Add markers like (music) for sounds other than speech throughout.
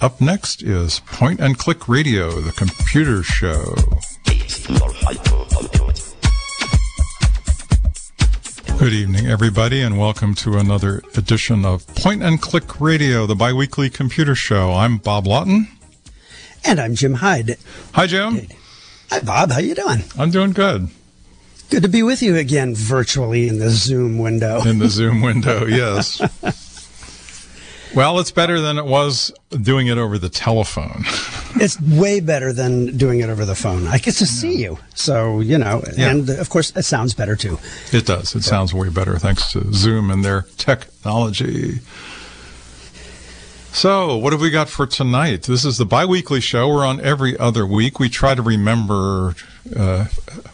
Up next is Point and Click Radio, the computer show. Good evening, everybody, and welcome to another edition of Point and Click Radio, the biweekly computer show. I'm Bob Lawton. And I'm Jim Hyde. Hi, Jim. Hi, Bob. How you doing? I'm doing good. Good to be with you again virtually in the Zoom window. In the (laughs) Zoom window, yes. Well, it's better than it was doing it over the telephone. (laughs) it's way better than doing it over the phone. I get to see you. So, you know, Yeah. and of course, it sounds better too. It does. It sounds way better thanks to Zoom and their technology. So, what have we got for tonight? This is the biweekly show. We're on every other week. We try to remember uh,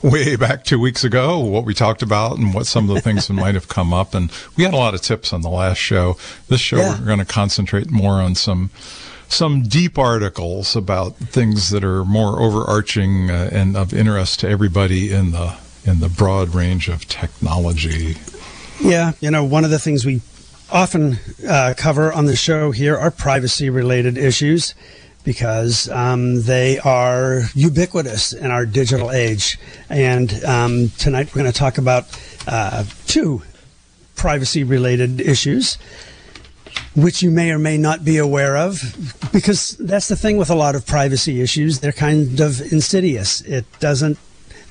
way back two weeks ago what we talked about and what some of the things that might have come up. And we had a lot of tips on the last show. This show, Yeah. we're going to concentrate more on some some deep articles about things that are more overarching uh, and of interest to everybody in the in the broad range of technology. Yeah, you know, one of the things we often uh, cover on the show here are privacy related issues because um, they are ubiquitous in our digital age. And um, tonight we're going to talk about uh, two privacy related issues. Which you may or may not be aware of, because that's the thing with a lot of privacy issues. They're kind of insidious. It doesn't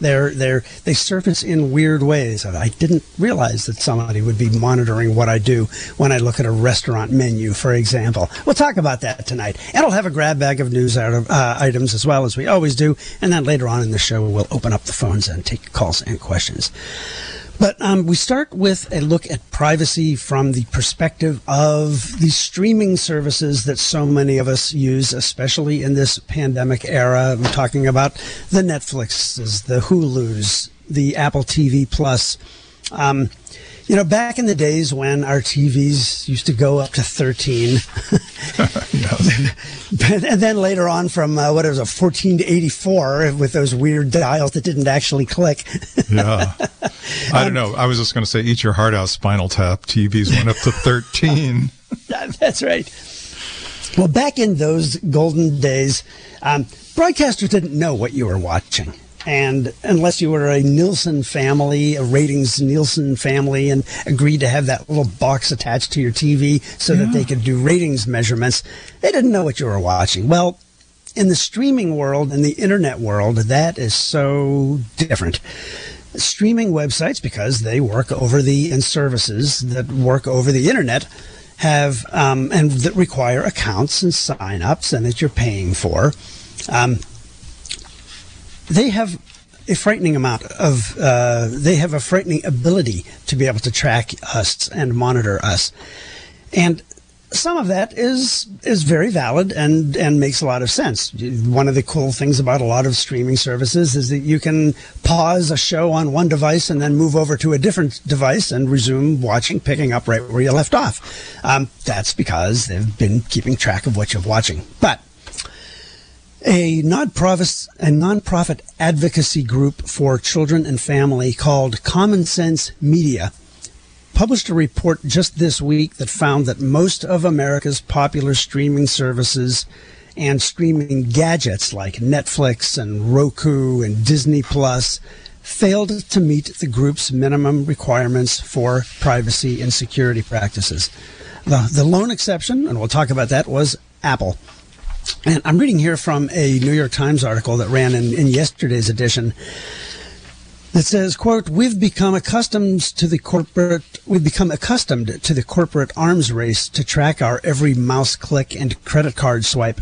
they're they're they surface in weird ways. I didn't realize that somebody would be monitoring what I do when I look at a restaurant menu, for example. We'll talk about that tonight, and I'll have a grab bag of news uh, items as well as we always do. And then later on in the show, we'll open up the phones and take calls and questions. But um, we start with a look at privacy from the perspective of the streaming services that so many of us use, especially in this pandemic era. I'm talking about the Netflixes, the Hulus, the Apple TV Plus. Um, you know, back in the days when our TVs used to go up to 13, (laughs) and then later on from uh, what it was a 14 to 84 with those weird dials that didn't actually click. Yeah. (laughs) I don't know. I was just going to say, eat your heart out, Spinal Tap. TVs went up to 13. (laughs) That's right. Well, back in those golden days, um, broadcasters didn't know what you were watching. And unless you were a Nielsen family, a ratings Nielsen family, and agreed to have that little box attached to your TV so that they could do ratings measurements, they didn't know what you were watching. Well, in the streaming world, in the internet world, that is so different. Streaming websites because they work over the and services that work over the internet have um, and that require accounts and sign-ups and that you're paying for. Um, they have a frightening amount of uh, they have a frightening ability to be able to track us and monitor us and some of that is is very valid and and makes a lot of sense. One of the cool things about a lot of streaming services is that you can pause a show on one device and then move over to a different device and resume watching, picking up right where you left off. Um, that's because they've been keeping track of what you're watching. But a nonprofit, a nonprofit advocacy group for children and family called Common Sense Media published a report just this week that found that most of America's popular streaming services and streaming gadgets like Netflix and Roku and Disney Plus failed to meet the group's minimum requirements for privacy and security practices. The, the lone exception, and we'll talk about that, was Apple. And I'm reading here from a New York Times article that ran in, in yesterday's edition that says, quote, we've become accustomed to the corporate, we've become accustomed to the corporate arms race to track our every mouse click and credit card swipe.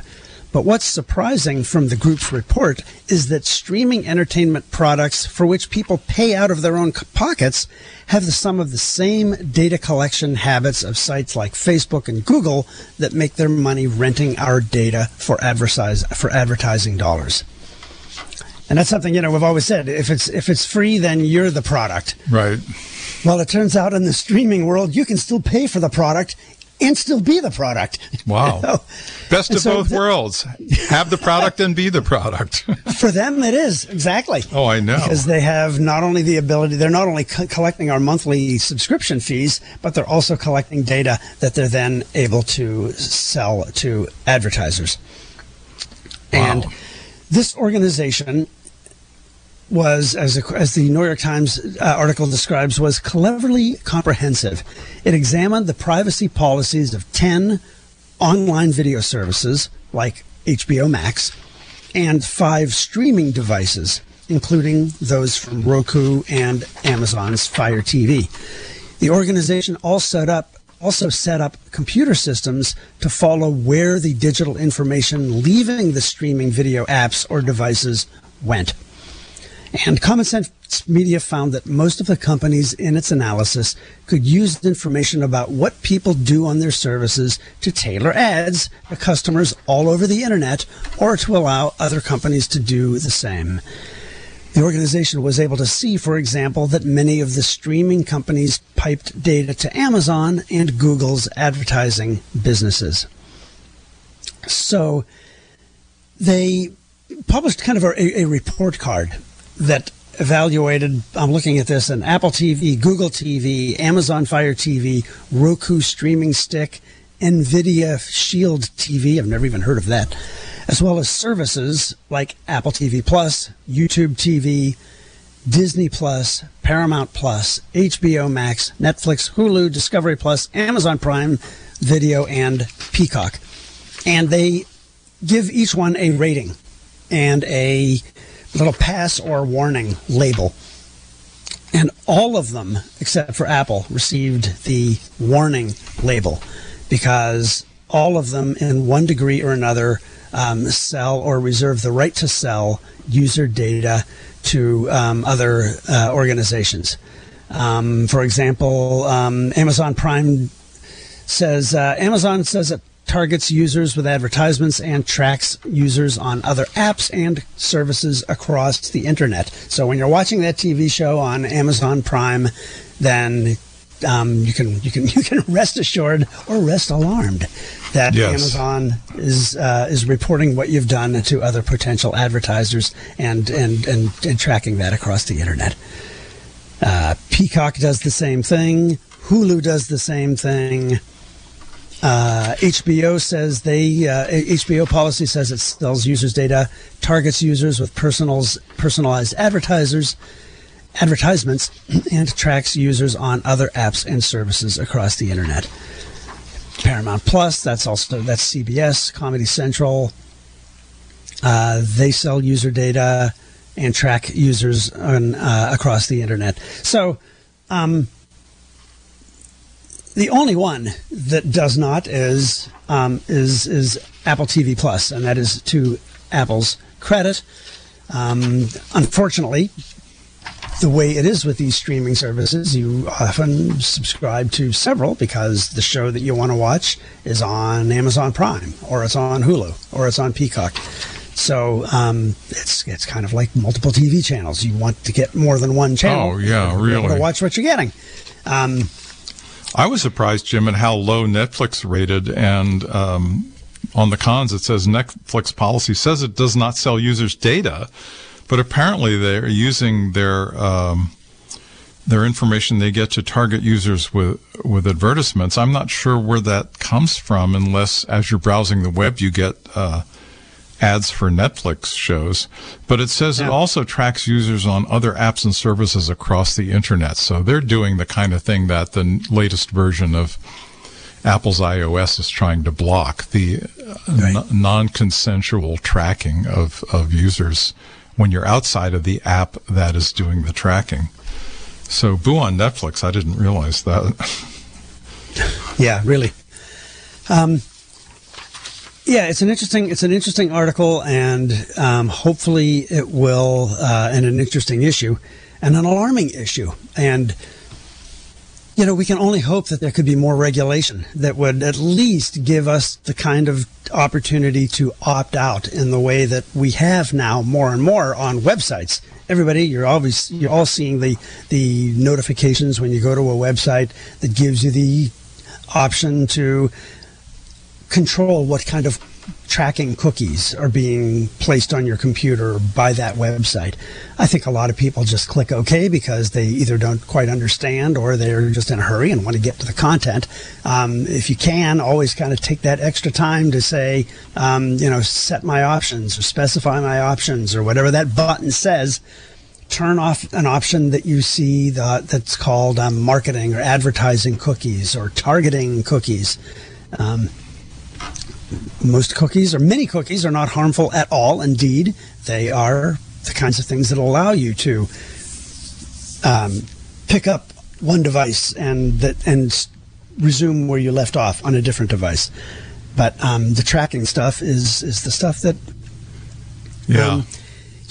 But what's surprising from the group's report is that streaming entertainment products for which people pay out of their own pockets have the, some of the same data collection habits of sites like Facebook and Google that make their money renting our data for advertise, for advertising dollars. And that's something you know we've always said. If it's if it's free, then you're the product. Right. Well, it turns out in the streaming world, you can still pay for the product and still be the product. Wow. (laughs) You know? Best And of so both th- worlds. Have the product and be the product. (laughs) For them, it is exactly. oh, I know. Because they have not only the ability, they're not only co- collecting our monthly subscription fees, but they're also collecting data that they're then able to sell to advertisers. Wow. And this organization was, as, a, as the New York Times uh, article describes, was cleverly comprehensive. It examined the privacy policies of 10 online video services like HBO Max and five streaming devices, including those from Roku and Amazon's Fire TV. The organization all set up also set up computer systems to follow where the digital information leaving the streaming video apps or devices went. And Common Sense Media found that most of the companies in its analysis could use information about what people do on their services to tailor ads to customers all over the internet or to allow other companies to do the same. The organization was able to see, for example, that many of the streaming companies piped data to Amazon and Google's advertising businesses. So they published kind of a, a report card that evaluated i'm looking at this an apple tv google tv amazon fire tv roku streaming stick nvidia shield tv i've never even heard of that as well as services like apple tv plus youtube tv disney plus paramount plus hbo max netflix hulu discovery plus amazon prime video and peacock. And they give each one a rating and a little pass or warning label. And all of them, except for Apple, received the warning label because all of them, in one degree or another, um, sell or reserve the right to sell user data to um, other uh, organizations. Um, for example, um, Amazon Prime says uh, Amazon says it targets users with advertisements and tracks users on other apps and services across the internet. So when you're watching that TV show on Amazon Prime, then um, you can you can (laughs) you can rest assured or rest alarmed that Yes. Amazon is uh, is reporting what you've done to other potential advertisers and and and, and tracking that across the internet. Uh, Peacock does the same thing. Hulu does the same thing. Uh, HBO says they uh, HBO policy says it sells users data, targets users with personals personalized advertisers advertisements, (clears throat) and tracks users on other apps and services across the internet. Paramount Plus, that's also that's CBS, Comedy Central. Uh, they sell user data and track users on, uh, across the internet. So. Um, the only one that does not is um, is is Apple TV Plus, and that is to Apple's credit. Um, unfortunately, the way it is with these streaming services, you often subscribe to several because the show that you want to watch is on Amazon Prime, or it's on Hulu, or it's on Peacock. So um, it's it's kind of like multiple TV channels. You want to get more than one channel. Oh, yeah, really. To watch what you're getting. Um, I was surprised, Jim, at how low Netflix rated. And um, on the cons, it says Netflix policy says it does not sell users data, but apparently they're using their um, their information they get to target users with with advertisements. I'm not sure where that comes from, unless as you're browsing the web, you get. Uh, ads for Netflix shows, but it says it also tracks users on other apps and services across the internet. So they're doing the kind of thing that the latest version of Apple's iOS is trying to block the uh, Right. n- non-consensual tracking of, of users when you're outside of the app that is doing the tracking. So boo on Netflix. I didn't realize that. (laughs) Yeah, really. Um, yeah, it's an interesting it's an interesting article, and um, hopefully it will uh, and an interesting issue, and an alarming issue, and you know we can only hope that there could be more regulation that would at least give us the kind of opportunity to opt out in the way that we have now more and more on websites. Everybody, you're always you're all seeing the the notifications when you go to a website that gives you the option to control what kind of tracking cookies are being placed on your computer by that website. I think a lot of people just click OK because they either don't quite understand or they're just in a hurry and want to get to the content. Um, if you can, always kind of take that extra time to say, um, you know, set my options or specify my options or whatever that button says. Turn off an option that you see that's called um, marketing or advertising cookies or targeting cookies. Um, most cookies or many cookies are not harmful at all. Indeed, they are the kinds of things that allow you to um, pick up one device and that and resume where you left off on a different device. But um, the tracking stuff is is the stuff that yeah. Um,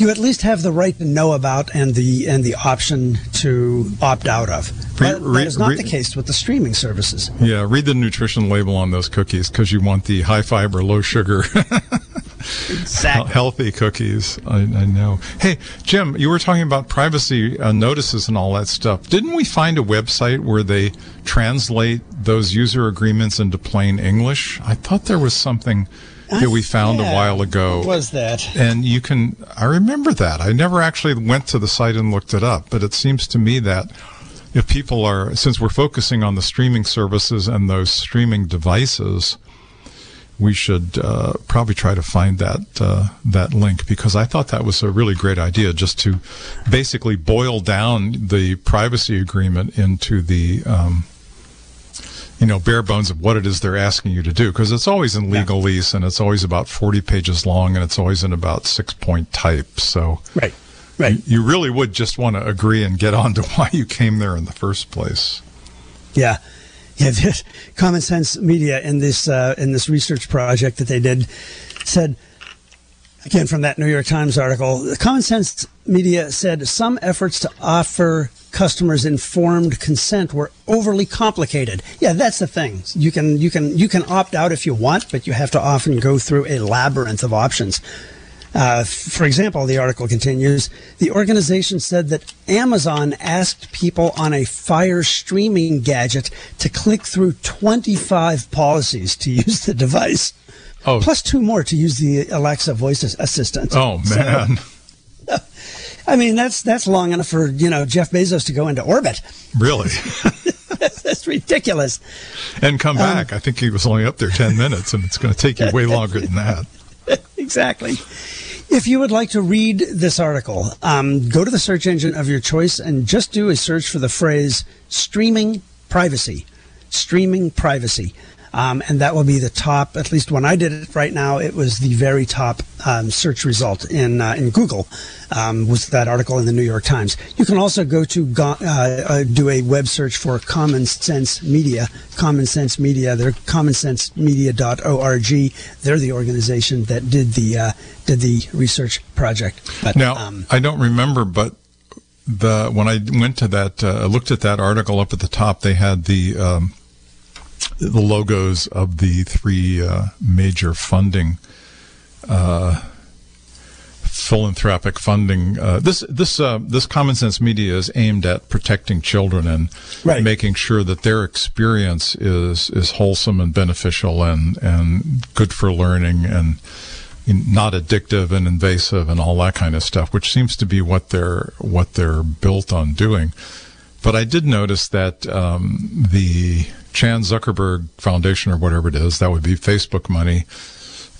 you at least have the right to know about and the and the option to opt out of. But that is not the case with the streaming services. Yeah, read the nutrition label on those cookies because you want the high fiber, low sugar. (laughs) exactly. Healthy cookies. I, I, know. Hey, Jim, you were talking about privacy uh, notices and all that stuff. Didn't we find a website where they translate those user agreements into plain English? I thought there was something that we found yeah, a while ago. was that? And you can, I remember that. I never actually went to the site and looked it up, but it seems to me that if people are, since we're focusing on the streaming services and those streaming devices, we should uh, probably try to find that uh, that link because I thought that was a really great idea, just to basically boil down the privacy agreement into the um, you know, bare bones of what it is they're asking you to do. Because it's always in legalese and it's always about 40 pages long and it's always in about six point type. So, right, right. You really would just want to agree and get on to (laughs) why you came there in the first place. Yeah. Yeah, Common Sense Media in this uh, in this research project that they did said again from that New York Times article, The Common Sense Media said some efforts to offer customers informed consent were overly complicated. Yeah, that's the thing. You can you can you can opt out if you want, but you have to often go through a labyrinth of options. Uh, for example, the article continues the organization said that Amazon asked people on a Fire streaming gadget to click through 25 policies to use the device. Oh. Plus two more to use the Alexa voice assistant. Oh, man. So, (laughs) I mean, that's that's long enough for you know Jeff Bezos to go into orbit. Really? (laughs) that's ridiculous. And come um, back. Um, I think he was only up there ten minutes, and it's going to take you way longer than that. (laughs) exactly. If you would like to read this article, um, go to the search engine of your choice and just do a search for the phrase "streaming privacy." Streaming privacy. Um, and that will be the top. At least when I did it right now, it was the very top um, search result in uh, in Google. Um, was that article in the New York Times? You can also go to go, uh, uh, do a web search for Common Sense Media. Common Sense Media. They're commonsensemedia.org. They're the organization that did the uh, did the research project. But, now um, I don't remember, but the when I went to that, uh, looked at that article up at the top, they had the um, the logos of the three uh, major funding uh, philanthropic funding. Uh, this this uh, this common sense media is aimed at protecting children and right. making sure that their experience is is wholesome and beneficial and and good for learning and not addictive and invasive and all that kind of stuff, which seems to be what they're what they're built on doing. But I did notice that um, the Chan Zuckerberg Foundation or whatever it is, that would be Facebook money,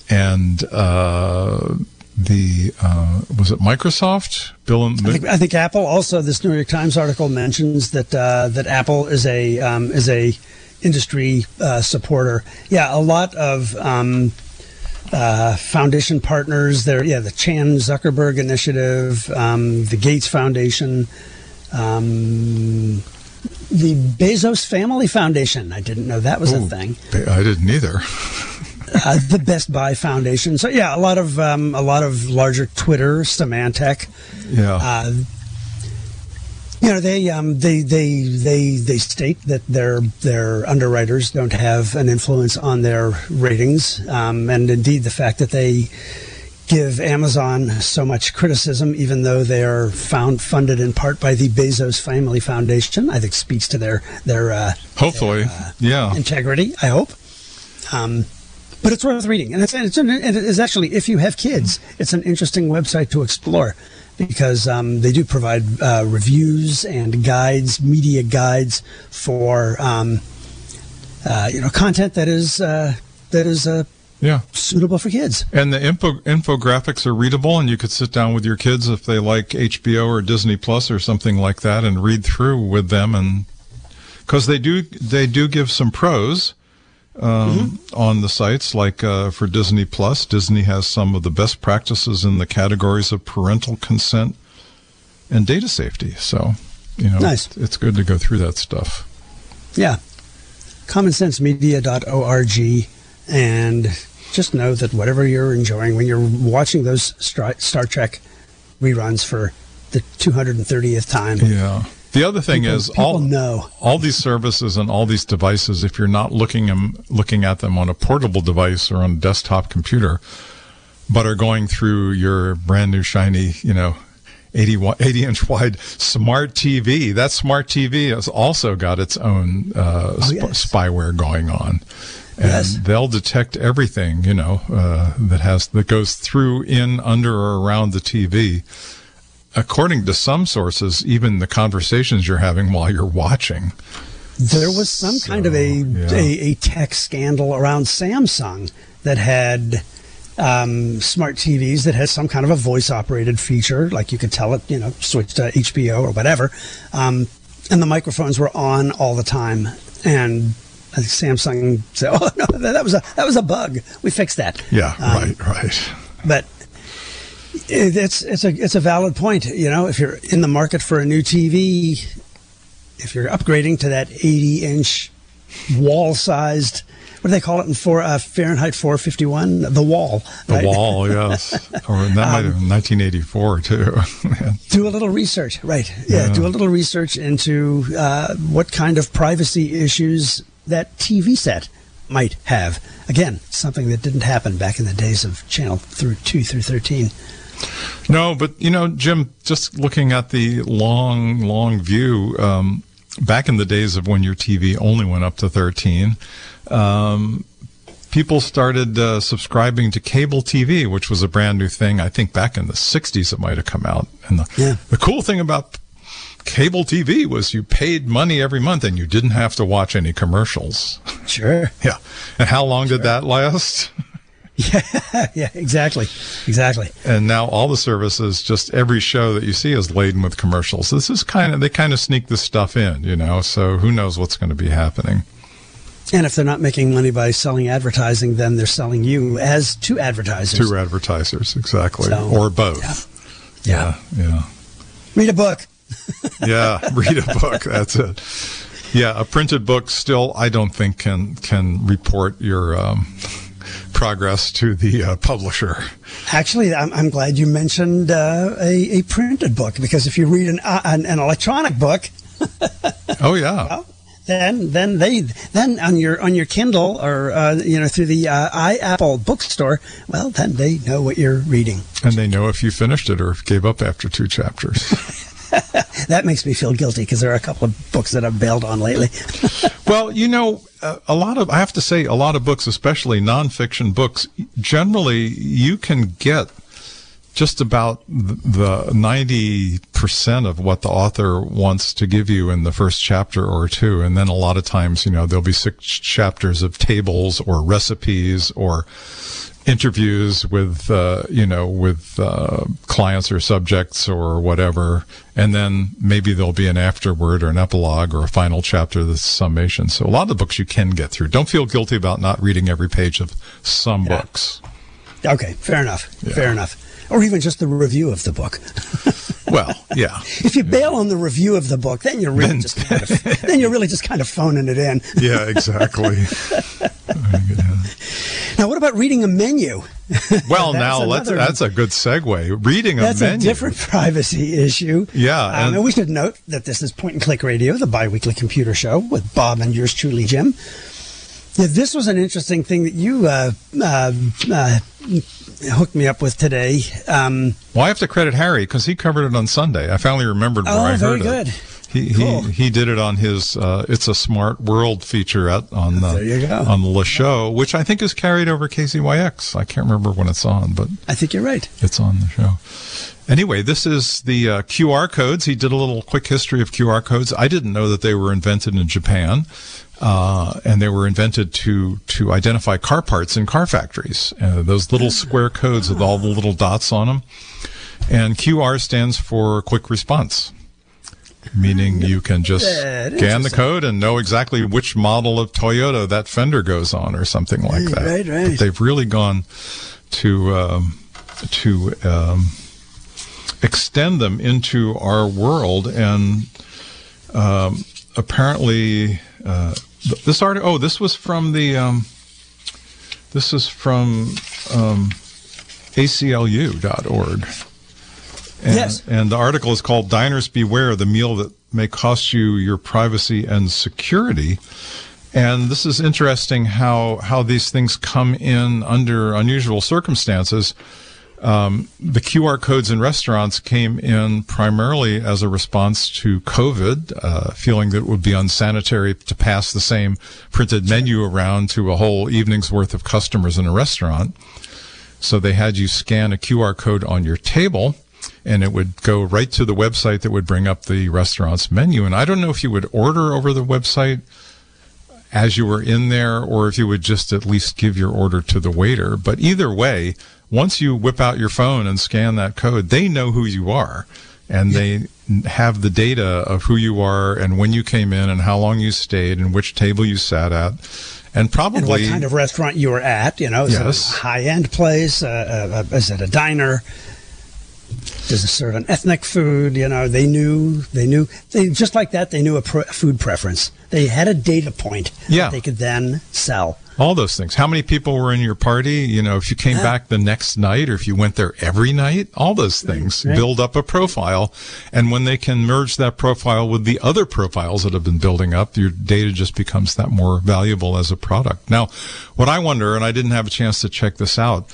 and uh, the uh, was it Microsoft? Bill and I think, I think, Apple. Also, this New York Times article mentions that uh, that Apple is a um, is a industry uh, supporter. Yeah, a lot of. Um, uh, foundation partners there, yeah, the Chan Zuckerberg Initiative, um, the Gates Foundation, um, the Bezos Family Foundation. I didn't know that was Ooh, a thing. I didn't either. (laughs) uh, the Best Buy Foundation. So yeah, a lot of um, a lot of larger Twitter, Symantec. Yeah. Uh, you know they um, they they they they state that their their underwriters don't have an influence on their ratings, um, and indeed the fact that they give Amazon so much criticism, even though they are found funded in part by the Bezos Family Foundation. I think speaks to their their uh, hopefully, their, uh, yeah, integrity. I hope. Um, but it's worth reading, and it's, it's, it's actually if you have kids, it's an interesting website to explore because um, they do provide uh, reviews and guides, media guides for um, uh, you know content that is uh, that is uh, yeah suitable for kids. And the info, infographics are readable, and you could sit down with your kids if they like HBO or Disney Plus or something like that, and read through with them, and because they do they do give some pros. Um, mm-hmm. On the sites, like uh, for Disney Plus, Disney has some of the best practices in the categories of parental consent and data safety. So, you know, nice. it's, it's good to go through that stuff. Yeah, commonsensemedia.org and just know that whatever you're enjoying when you're watching those Star Trek reruns for the 230th time. Yeah. The other thing people, is people all know. all these services and all these devices. If you're not looking them looking at them on a portable device or on a desktop computer, but are going through your brand new shiny, you know, 80, (laughs) 80 inch wide smart TV. That smart TV has also got its own uh, oh, yes. spyware going on. And yes. they'll detect everything, you know, uh, that has that goes through, in, under, or around the TV. According to some sources, even the conversations you're having while you're watching. There was some so, kind of a, yeah. a, a tech scandal around Samsung that had um, smart TVs that has some kind of a voice operated feature, like you could tell it, you know, switch to HBO or whatever. Um, and the microphones were on all the time. And Samsung said, (laughs) "Oh no, that was a that was a bug. We fixed that." Yeah, um, right, right. But it's it's a it's a valid point. You know, if you're in the market for a new TV, if you're upgrading to that 80 inch wall sized what do they call it in for uh, Fahrenheit 451? The wall. The right? wall, yes. or that might have (laughs) been 1984 too. (laughs) do a little research, right? Yeah, yeah. do a little research into uh, what kind of privacy issues that TV set might have. Again, something that didn't happen back in the days of channel through two through 13. No, but you know, Jim, just looking at the long, long view, um, back in the days of when your TV only went up to 13, um, people started uh, subscribing to cable TV, which was a brand new thing. I think back in the 60s it might have come out. And the, yeah. the cool thing about cable TV was you paid money every month and you didn't have to watch any commercials. Sure. (laughs) yeah. And how long sure. did that last? (laughs) Yeah, yeah, exactly, exactly. And now all the services, just every show that you see is laden with commercials. This is kind of they kind of sneak this stuff in, you know. So who knows what's going to be happening? And if they're not making money by selling advertising, then they're selling you as to advertisers. To advertisers, exactly, so, or both. Yeah. yeah, yeah. Read a book. (laughs) yeah, read a book. That's it. Yeah, a printed book still, I don't think can can report your. Um, progress to the uh, publisher. Actually, I'm, I'm glad you mentioned uh, a, a, printed book because if you read an, uh, an, an, electronic book, (laughs) oh yeah, well, then then they then on your on your Kindle or uh, you know through the uh, iApple bookstore, well then they know what you're reading, and they know if you finished it or gave up after two chapters. (laughs) (laughs) that makes me feel guilty because there are a couple of books that I've bailed on lately. (laughs) well, you know, uh, a lot of I have to say, a lot of books, especially nonfiction books, generally you can get just about the ninety percent of what the author wants to give you in the first chapter or two, and then a lot of times, you know, there'll be six chapters of tables or recipes or interviews with uh, you know with uh, clients or subjects or whatever, and then maybe there'll be an afterword or an epilogue or a final chapter, the summation. So a lot of the books you can get through. Don't feel guilty about not reading every page of some yeah. books. Okay, fair enough. Yeah. Fair enough. Or even just the review of the book. (laughs) well, yeah. If you bail on the review of the book, then you're really then, just kind of (laughs) then you're really just kind of phoning it in. yeah, exactly. (laughs) Now, what about reading a menu? (laughs) Well, now let's, that's a good segue. Reading a that's menu. That's a different (laughs) privacy issue. Yeah. Um, and, and we should note that this is Point and Click Radio, the biweekly computer show with Bob and yours truly, Jim. Yeah, this was an interesting thing that you uh, uh, uh, hooked me up with today. Um, well, I have to credit Harry because he covered it on Sunday. I finally remembered where oh, I very heard good. it. He, Cool. he he did it on his uh, "It's a Smart World" feature at, on the There you go. on the Show, which I think is carried over KZYX. I can't remember when it's on, but I think you're right. it's on the show. Anyway, this is the uh, QR codes. He did a little quick history of QR codes. I didn't know that they were invented in Japan, uh, and they were invented to to identify car parts in car factories. Uh, those little square codes with all the little dots on them. And QR stands for quick response, meaning you can just scan the code and know exactly which model of Toyota that fender goes on, or something like that. Right, right. But they've really gone to um, to um, extend them into our world and um, apparently uh, this article oh this was from the um, this is from um, aclu.org and, Yes. and the article is called diners beware the meal that may cost you your privacy and security and this is interesting how how these things come in under unusual circumstances um, the QR codes in restaurants came in primarily as a response to COVID, uh, feeling that it would be unsanitary to pass the same printed menu around to a whole evening's worth of customers in a restaurant. So they had you scan a QR code on your table and it would go right to the website that would bring up the restaurant's menu. And I don't know if you would order over the website as you were in there or if you would just at least give your order to the waiter. But either way, once you whip out your phone and scan that code, they know who you are and they have the data of who you are and when you came in and how long you stayed and which table you sat at. And probably And what kind of restaurant you were at? You know, is Yes. it a high end place? Uh, uh, is it a diner? Does it serve an ethnic food? You know, they knew, they knew, they just like that. They knew a pre- food preference. They had a data point Yeah. that they could then sell. all those things. How many people were in your party? You know, if you came uh, back the next night or if you went there every night, all those things right. build up a profile. And when they can merge that profile with the other profiles that have been building up, your data just becomes that more valuable as a product. Now, what I wonder, and I didn't have a chance to check this out,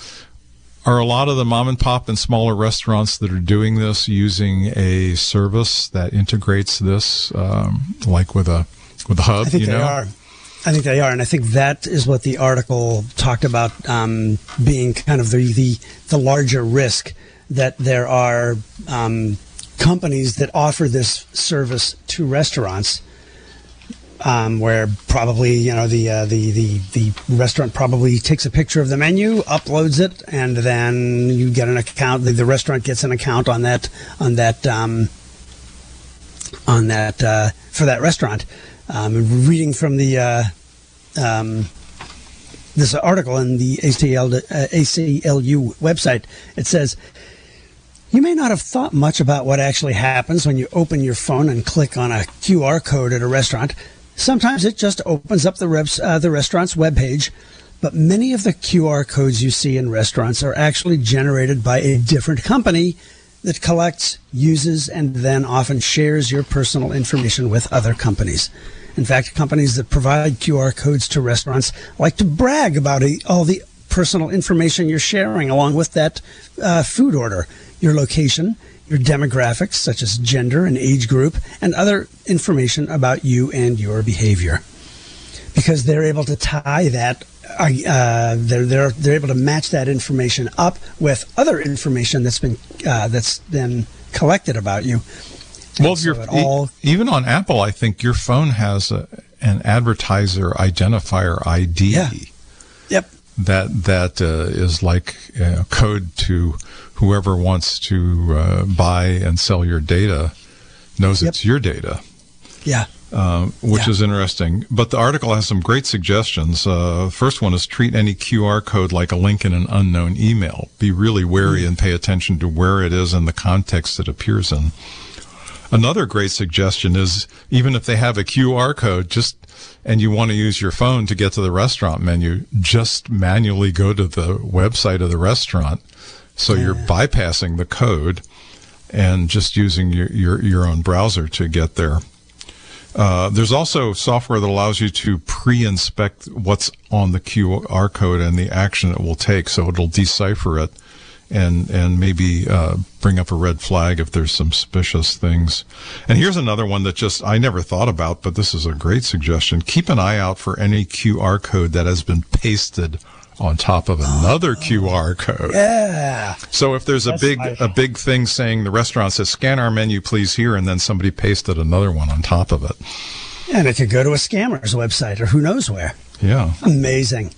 are a lot of the mom and pop and smaller restaurants that are doing this using a service that integrates this, um, like with a with a hub? I think they know? are. I think they are, and I think that is what the article talked about um, being kind of the, the the larger risk that there are um, companies that offer this service to restaurants, um, where probably you know the uh, the the the restaurant probably takes a picture of the menu, uploads it, and then you get an account. The, the restaurant gets an account on that on that. Um, on that uh, for that restaurant. Um, reading from the uh, um, this article in the ACL, uh, ACLU website, it says. You may not have thought much about what actually happens when you open your phone and click on a QR code at a restaurant. Sometimes it just opens up the, uh, the restaurant's webpage, but many of the QR codes you see in restaurants are actually generated by a different company that collects, uses, and then often shares your personal information with other companies. In fact, companies that provide QR codes to restaurants like to brag about all the personal information you're sharing along with that uh, food order, your location, your demographics, such as gender and age group, and other information about you and your behavior because they're able to tie that uh, they're, they're they're able to match that information up with other information that's been uh, that's been collected about you. Well, And if you're so all even on Apple, I think your phone has a, an advertiser identifier ID Yeah. yep that that uh, is like uh, code to whoever wants to uh, buy and sell your data knows Yep. it's your data. yeah uh, which Yeah. is interesting. But the article has some great suggestions. Uh, first one is treat any QR code like a link in an unknown email. Be really wary and pay attention to where it is and the context it appears in. Another great suggestion is even if they have a QR code, just and you want to use your phone to get to the restaurant menu, just manually go to the website of the restaurant. So you're bypassing the code and just using your, your, your own browser to get there. Uh, there's also software that allows you to pre-inspect what's on the QR code and the action it will take, so it'll decipher it and and maybe uh, bring up a red flag if there's some suspicious things. And here's another one that just I never thought about, but this is a great suggestion. Keep an eye out for any QR code that has been pasted on top of another oh, QR code. Yeah. So if there's a big a big thing saying the restaurant says scan our menu please here and then somebody pasted another one on top of it. And it could go to a scammer's website or who knows where. Yeah. Amazing.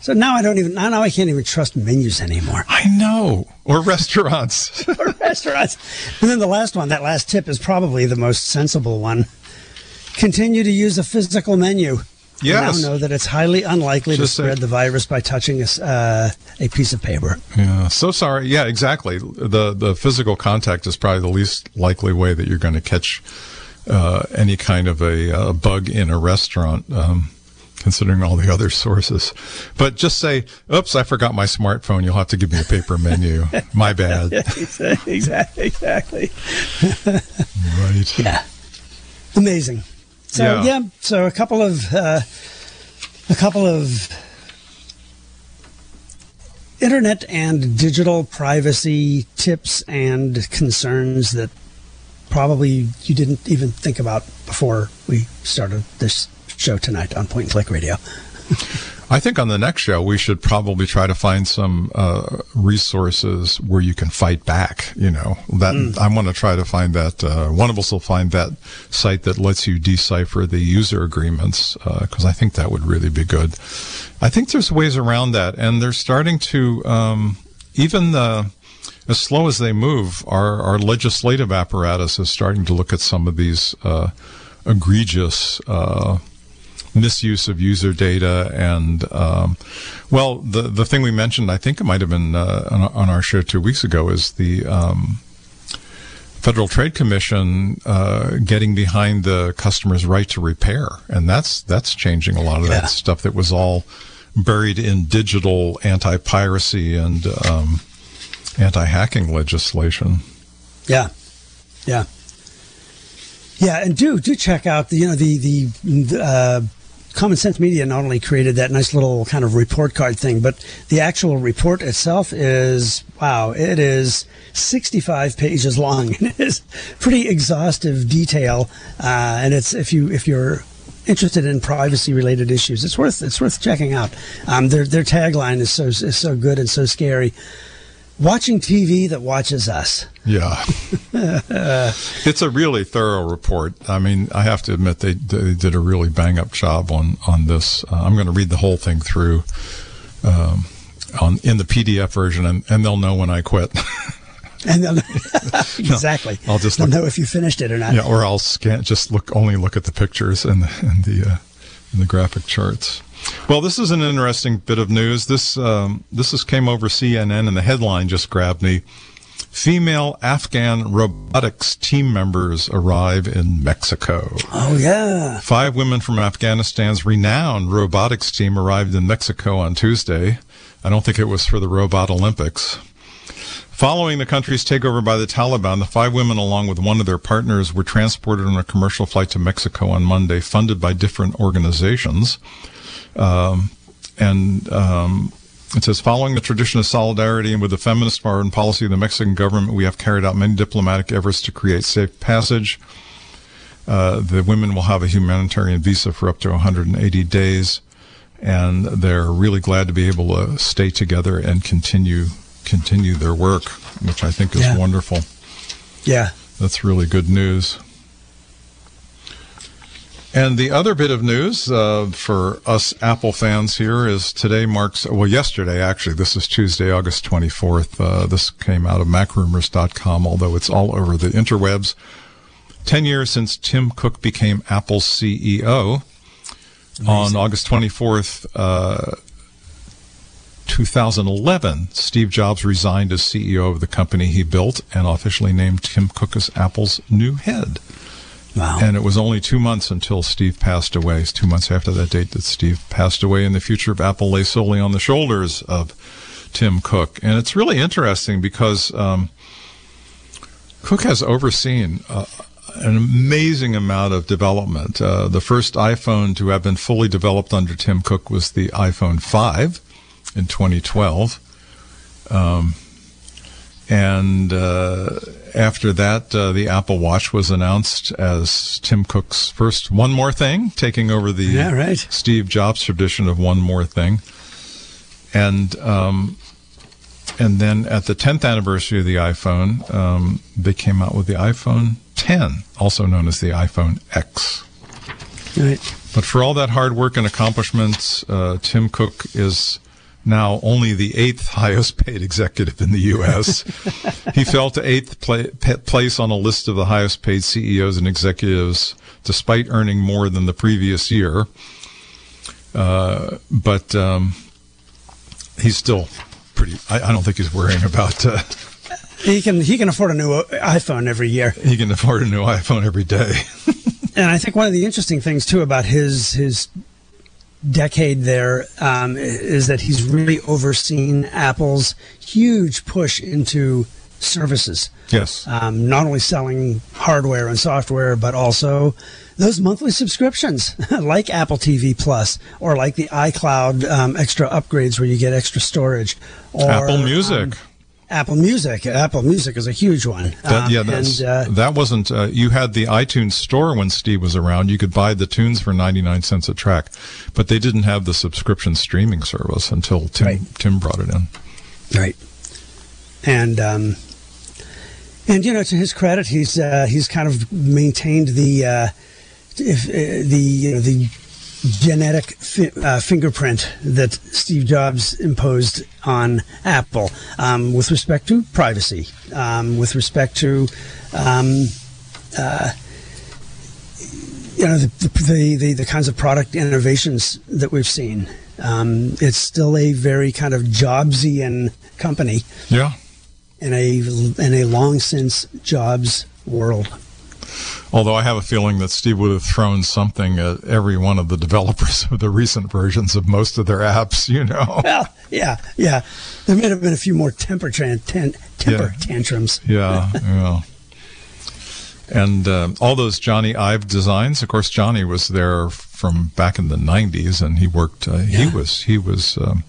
So now I don't even now I can't even trust menus anymore. I know. Or restaurants. (laughs) (laughs) or restaurants. And then the last one, that last tip is probably the most sensible one. Continue to use a physical menu. Yes. now know that it's highly unlikely Just to spread the virus by touching a, uh, a piece of paper. Yeah. So sorry. Yeah, exactly. The the physical contact is probably the least likely way that you're going to catch uh, any kind of a, a, bug in a restaurant. Um, considering all the other sources. But just say, oops, I forgot my smartphone. You'll have to give me a paper menu. (laughs) my bad. (laughs) exactly. Exactly. (laughs) right. Yeah. Amazing. So yeah, yeah so a couple of uh, a couple of internet and digital privacy tips and concerns that probably you didn't even think about before we started this show tonight on Point and Click Radio. (laughs) I think on the next show we should probably try to find some uh, resources where you can fight back. You know that mm. I want to try to find that. Uh, one of us will find that site that lets you decipher the user agreements because uh, I think that would really be good. I think there's ways around that, and they're starting to um, even the as slow as they move, our, our legislative apparatus is starting to look at some of these uh, egregious uh, misuse of user data and um, well the the thing we mentioned I think it might have been uh, on, on, our show two weeks ago is the um, Federal Trade Commission uh, getting behind the customer's right to repair and that's that's changing a lot of yeah. that stuff that was all buried in digital anti-piracy and um, anti-hacking legislation. Yeah, yeah. Yeah, and do do check out the you know the the uh, Common Sense Media not only created that nice little kind of report card thing, but the actual report itself is wow, it is 65 pages long. (laughs) It is pretty exhaustive detail, uh, and it's if you if you're interested in privacy related issues, it's worth it's worth checking out. Um, their their tagline is so is so good and so scary watching TV that watches us. Yeah. (laughs) it's a really thorough report. I mean, I have to admit they, they did a really bang up job on, on this. Uh, I'm going to read the whole thing through um, on in the PDF version, and, and they'll know when I quit. (laughs) and they'll, (laughs) exactly. No, I'll just they'll know if you finished it or not. Yeah, or I'll scan just look only look at the pictures and the and the, uh, and the graphic charts. Well, this is an interesting bit of news. This um, this is came over CNN, and the headline just grabbed me. Female Afghan robotics team members arrive in Mexico. Oh, yeah. Five women from Afghanistan's renowned robotics team arrived in Mexico on Tuesday. I don't think it was for the Robot Olympics. Following the country's takeover by the Taliban, the five women, along with one of their partners, were transported on a commercial flight to Mexico on Monday, funded by different organizations. Um, and um, it says, following the tradition of solidarity and with the feminist foreign policy of the Mexican government, we have carried out many diplomatic efforts to create safe passage. Uh, the women will have a humanitarian visa for up to 180 days, and they're really glad to be able to stay together and continue continue their work, which I think is yeah. wonderful. Yeah, that's really good news. And the other bit of news uh, for us Apple fans here is today marks, well, yesterday actually, this is Tuesday, August 24th. Uh, this came out of macrumors.com, although it's all over the interwebs. 10 years since Tim Cook became Apple's CEO. Amazing. On August 24th, uh, 2011, Steve Jobs resigned as CEO of the company he built and officially named Tim Cook as Apple's new head. Wow. And it was only two months until Steve passed away. It's two months after that date that Steve passed away, and the future of Apple lay solely on the shoulders of Tim Cook. And it's really interesting because um, Cook has overseen uh, an amazing amount of development. Uh, the first iPhone to have been fully developed under Tim Cook was the iPhone 5 in 2012. Um, and uh, after that, uh, the Apple Watch was announced as Tim Cook's first one more thing, taking over the yeah, right. Steve Jobs tradition of one more thing. And um, and then at the 10th anniversary of the iPhone, um, they came out with the iPhone 10, also known as the iPhone X. Right. But for all that hard work and accomplishments, uh, Tim Cook is now only the eighth highest paid executive in the U.S. he (laughs) fell to eighth pla- place on a list of the highest paid CEOs and executives, despite earning more than the previous year. Uh, but um, he's still pretty. I, I, don't think he's worrying about. Uh, he can he can afford a new iPhone every year. He can afford a new iPhone every day. (laughs) and I think one of the interesting things too about his his decade there um, is that he's really overseen Apple's huge push into services. Yes. Um, not only selling hardware and software, but also those monthly subscriptions (laughs) like Apple TV Plus or like the iCloud um, extra upgrades where you get extra storage. Or, Apple Music. Apple Music. Apple Music is a huge one. That, yeah, um, and, uh, that wasn't. Uh, you had the iTunes Store when Steve was around. You could buy the tunes for ninety nine cents a track, but they didn't have the subscription streaming service until Tim right. Tim brought it in. Right. And um, and you know, to his credit, he's uh, he's kind of maintained the uh, if, uh, the you know, the genetic fi- uh, fingerprint that Steve Jobs imposed on Apple um, with respect to privacy, um, with respect to um, uh, you know the, the, the, the, kinds of product innovations that we've seen. Um, it's still a very kind of Jobsian company. Yeah. In a in a long since Jobs world. Although I have a feeling that Steve would have thrown something at every one of the developers of the recent versions of most of their apps, you know. (laughs) Well, yeah, yeah. There may have been a few more temper, tan- temper yeah. tantrums. Yeah, yeah. And uh, all those Jony Ive designs, of course, Jony was there from back in the '90s, and he worked. Uh, yeah. He was he was um,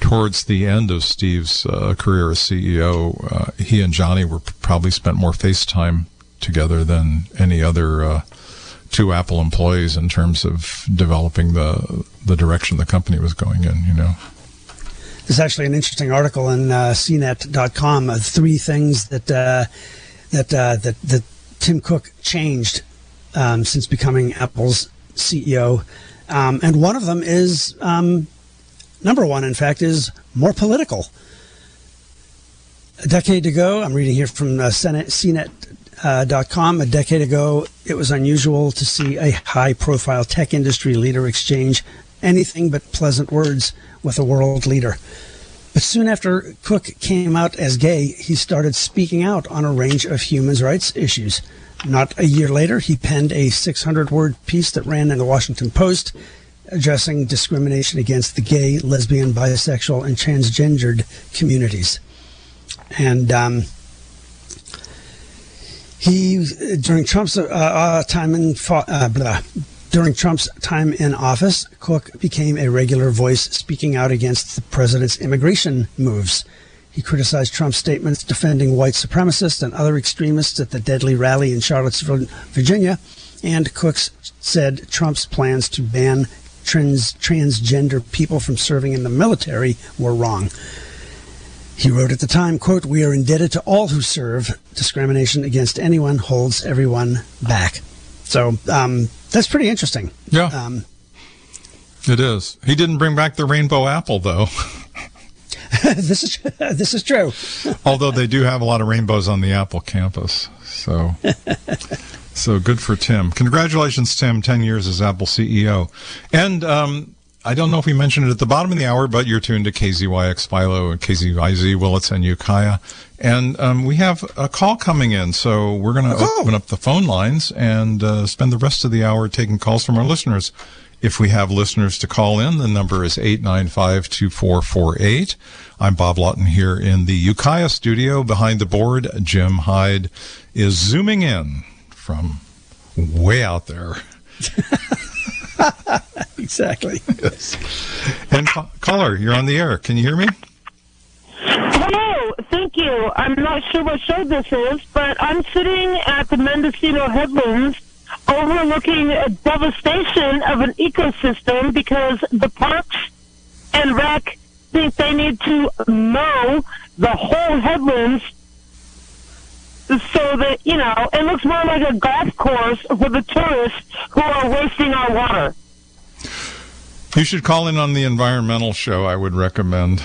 towards the end of Steve's uh, career as CEO. Uh, he and Jony were probably spent more FaceTime together than any other uh, two Apple employees in terms of developing the the direction the company was going in. You know. There's actually an interesting article in uh, CNET.com of three things that uh, that, uh, that that Tim Cook changed um, since becoming Apple's CEO, um, and one of them is um, number one. In fact, is more political. A decade ago, I'm reading here from uh, CNET uh, .com. A decade ago, it was unusual to see a high-profile tech industry leader exchange anything but pleasant words with a world leader. But soon after Cook came out as gay, he started speaking out on a range of human rights issues. Not a year later, he penned a 600 word piece that ran in the Washington Post addressing discrimination against the gay, lesbian, bisexual, and transgendered communities. And um, he during Trump's uh, uh, time in uh, blah, during Trump's time in office, Cook became a regular voice speaking out against the president's immigration moves. He criticized Trump's statements defending white supremacists and other extremists at the deadly rally in Charlottesville, Virginia, and Cooks said Trump's plans to ban trans- transgender people from serving in the military were wrong. He wrote at the time, quote, We are indebted to all who serve. Discrimination against anyone holds everyone back. So um, that's pretty interesting. Yeah. Um, it is. He didn't bring back the rainbow apple, though. (laughs) (laughs) this is (laughs) this is true. Although they do have a lot of rainbows on the Apple campus, so so good for Tim. Congratulations, Tim! Ten years as Apple CEO, and um, I don't know if we mentioned it at the bottom of the hour, but you're tuned to KZYX Philo and KZYZ Willits and Ukiah. And um, we have a call coming in, so we're going to oh. open up the phone lines and uh, spend the rest of the hour taking calls from our listeners. If we have listeners to call in, the number is 895-2448. I'm Bob Lawton here in the Ukiah studio. Behind the board, Jim Hyde is zooming in from way out there. (laughs) (laughs) exactly. Yes. And caller, you're on the air. Can you hear me? Hello, thank you. I'm not sure what show this is, but I'm sitting at the Mendocino Headlands overlooking a devastation of an ecosystem because the parks and rec think they need to mow the whole headlands so that, you know, it looks more like a golf course for the tourists who are wasting our water. You should call in on the environmental show, I would recommend.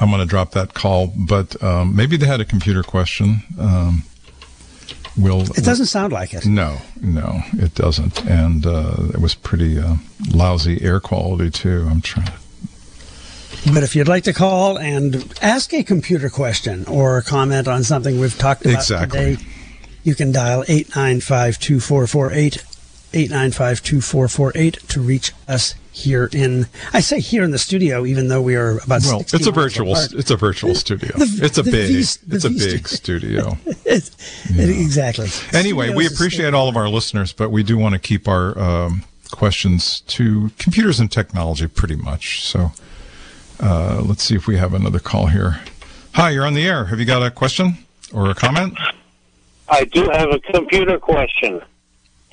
I'm going to drop that call, but um, maybe they had a computer question. Um, we'll. It doesn't sound like it. No, no, it doesn't, and uh, it was pretty uh, lousy air quality too. I'm trying. But if you'd like to call and ask a computer question or comment on something we've talked about exactly. today, you can dial 895 2448, 895 2448 to reach us here in I say here in the studio, even though we are about well, it's a virtual apart. it's a virtual studio. The, it's a big v, it's a big studio. (laughs) yeah. exactly. Anyway, Studios we appreciate all of our listeners, but we do want to keep our um, questions to computers and technology pretty much. So uh, let's see if we have another call here. Hi, you're on the air. Have you got a question or a comment? I do have a computer question,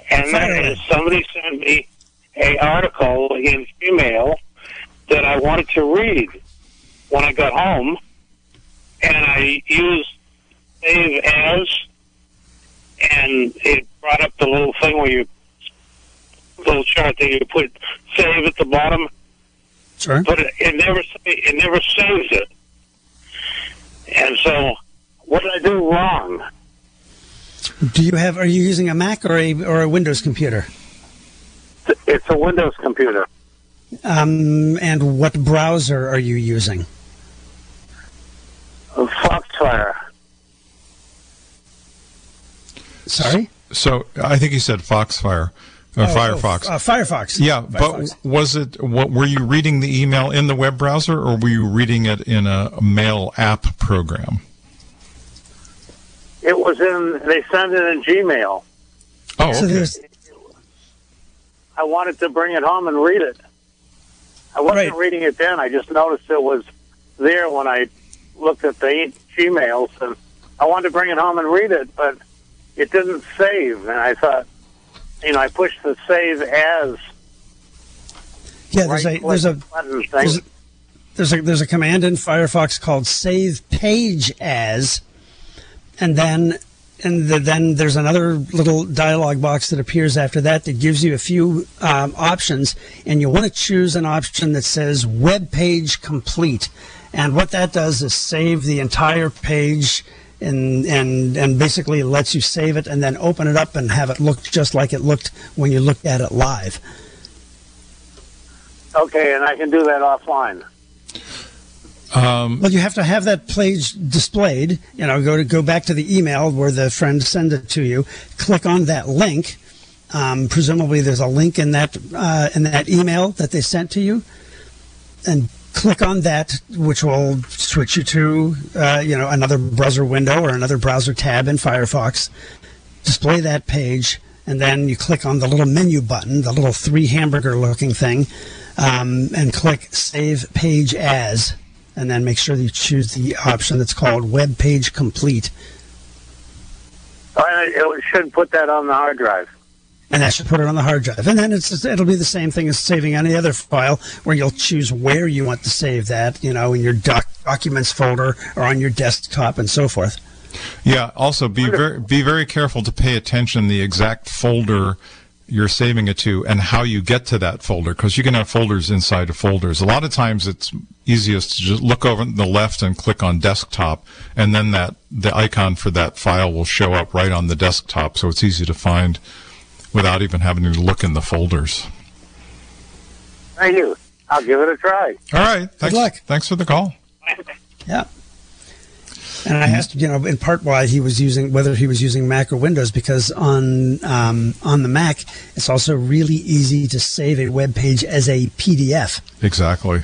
and that is somebody sent me a article in email that I wanted to read when I got home, and I used save as, and it brought up the little thing where you little chart that you put save at the bottom Sure. But it, it never it never saves it. And so, what did I do wrong? Do you have? Are you using a Mac or a or a Windows computer? It's a Windows computer. Um, and what browser are you using? Foxfire. Sorry. So I think he said Foxfire. Uh, oh, Firefox. Oh, uh, Firefox. Yeah, Firefox. but was it? What were you reading the email in the web browser, or were you reading it in a mail app program? It was in. They sent it in Gmail. Oh, okay. So I wanted to bring it home and read it. I wasn't right. reading it then. I just noticed it was there when I looked at the Gmails, and I wanted to bring it home and read it, but it didn't save. And I thought, you know, I push the save as. Yeah, there's a there's a, there's a there's a there's a command in Firefox called save page as, and then and the, then there's another little dialog box that appears after that that gives you a few um, options, and you want to choose an option that says web page complete, and what that does is save the entire page and and and basically lets you save it and then open it up and have it look just like it looked when you looked at it live. Okay, and I can do that offline. Um, well, you have to have that page displayed. You know, go to go back to the email where the friend sent it to you. Click on that link. Um, presumably, there's a link in that uh, in that email that they sent to you, and click on that, which will switch you to uh, you know another browser window or another browser tab in Firefox. Display that page, and then you click on the little menu button, the little three hamburger looking thing, um, and click Save Page As, and then make sure you choose the option that's called Web Page Complete. it shouldn't put that on the hard drive and that should put it on the hard drive. And then it's it'll be the same thing as saving any other file, where you'll choose where you want to save that, you know, in your doc- documents folder or on your desktop and so forth. Yeah. Also, be very be very careful to pay attention the exact folder you're saving it to and how you get to that folder because you can have folders inside of folders. A lot of times it's easiest to just look over the left and click on desktop and then that the icon for that file will show up right on the desktop so it's easy to find without even having to look in the folders. Thank you. I'll give it a try. All right. Thanks. Good luck. Thanks for the call. yeah. And I asked, you know, in part why he was using whether he was using Mac or Windows because on um, on the Mac it's also really easy to save a web page as a PDF. Exactly,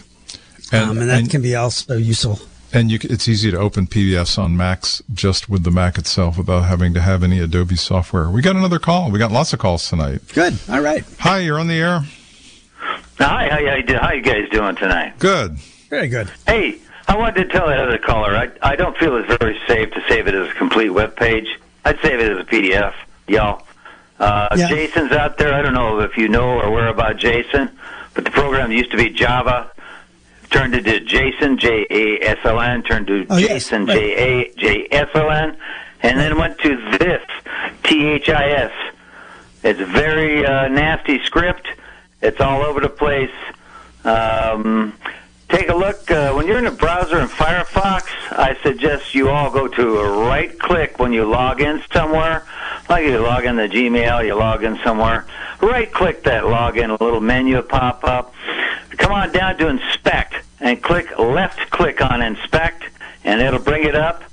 and, um, and that and, can be also useful. And you, it's easy to open PDFs on Macs just with the Mac itself without having to have any Adobe software. We got another call. We got lots of calls tonight. Good. All right. Hi, you're on the air. Hi, how you, how you guys doing tonight? Good. Very good. Hey, I wanted to tell that other caller, I, I don't feel it's very safe to save it as a complete web page. I'd save it as a PDF, y'all. Uh, Yeah. Jason's out there. I don't know if you know or where about Jason, but the program used to be Java, turned into Jason, J A S L N, turned to Oh, yes, Jason, right. J A J S L N, and then went to this, T H I S. It's a very uh, nasty script. It's all over the place. Um, take a look uh, when you're in a browser in Firefox. I suggest you all go to a right click when you log in somewhere. Like you log in the Gmail, you log in somewhere. Right click that login, a little menu pop up. Come on down to inspect and click left click on inspect, and it'll bring it up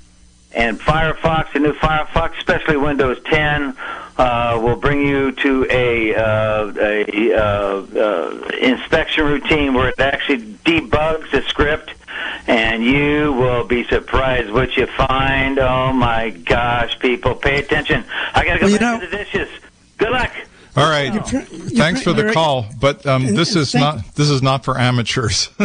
and Firefox, the new Firefox, especially Windows 10, uh, will bring you to a, uh, a uh, uh, inspection routine where it actually debugs the script, and you will be surprised what you find. Oh my gosh, people, pay attention! I gotta go Well, back know- to the dishes. Good luck. All right. pr- Thanks pr- for the call, but um, and- this is thank- not this is not for amateurs. (laughs)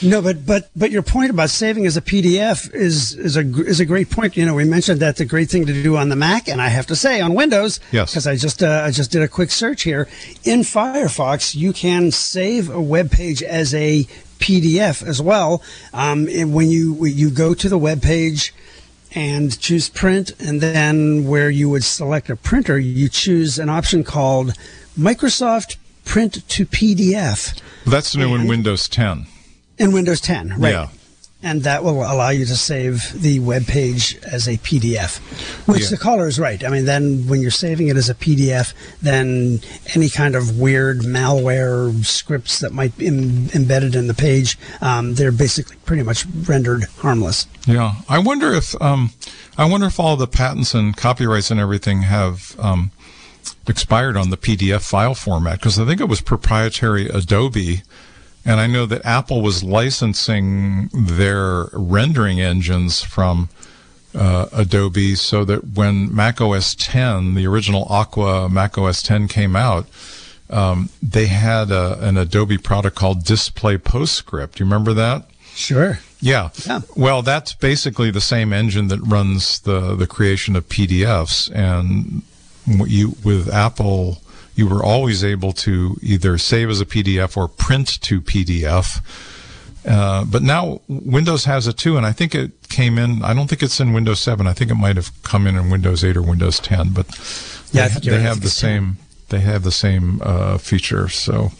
No, but but but your point about saving as a PDF is is a is a great point. You know, we mentioned that's a great thing to do on the Mac, and I have to say on Windows, Yes. because I just uh, I just did a quick search here in Firefox, you can save a web page as a PDF as well. Um, and when you when you go to the web page and choose print, and then where you would select a printer, you choose an option called Microsoft Print to PDF That's new in Windows 10. in Windows 10, right? Yeah. And that will allow you to save the web page as a PDF, which Yeah. the caller is right. I mean, then when you're saving it as a PDF, then any kind of weird malware scripts that might be em- embedded in the page, um, they're basically pretty much rendered harmless. Yeah, I wonder if um, I wonder if all the patents and copyrights and everything have um, expired on the PDF file format because I think it was proprietary Adobe, and I know that Apple was licensing their rendering engines from uh, Adobe so that when Mac OS 10, the original Aqua Mac OS 10 came out, um, they had a, an Adobe product called Display Postscript. You remember that? Sure. Yeah. Yeah. Well, that's basically the same engine that runs the the creation of PDFs, and what you with Apple, you were always able to either save as a PDF or print to PDF. Uh, but now Windows has it too, and I think it came in. I don't think it's in Windows 7. I think it might have come in in Windows 8 or Windows 10. But Yeah, they, they right. Have the it's 10. same. They have the same uh, feature. So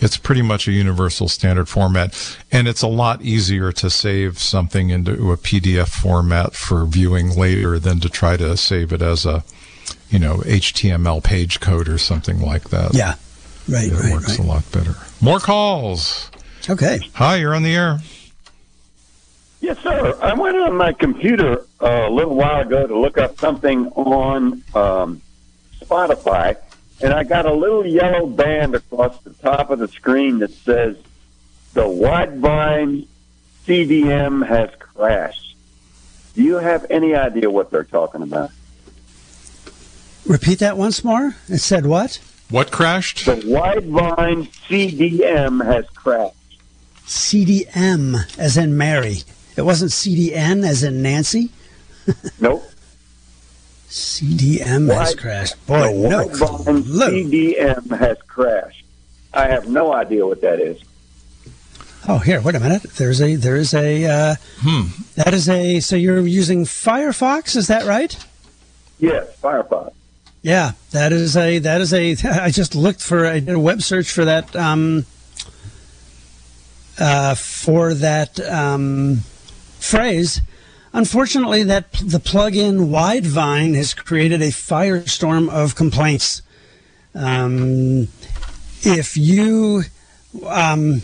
it's pretty much a universal standard format, and it's a lot easier to save something into a PDF format for viewing later than to try to save it as a, you know, HTML page code or something like that. Yeah. Right. it right. works Right. a lot better. More calls. Okay. Hi, you're on the air. Yes, sir. I went on my computer uh, a little while ago to look up something on um, Spotify, and I got a little yellow band across the top of the screen that says the Widevine CDM has crashed. Do you have any idea what they're talking about? Repeat that once more. It said what? What crashed? The Widevine CDM has crashed. CDM, as in Mary. It wasn't CDN, as in Nancy. (laughs) Nope. CDM has crashed. Boy, the no Widevine clue. CDM has crashed. I have no idea what that is. Oh, here, wait a minute. There's a, there is a, uh, Hmm. that is a, so you're using Firefox, is that right? Yes, Firefox. Yeah, that is a, that is a, (laughs) I just looked for, I did a web search for that, um, uh, for that, um, phrase. Unfortunately, that the plugin Widevine has created a firestorm of complaints. Um, if you, um,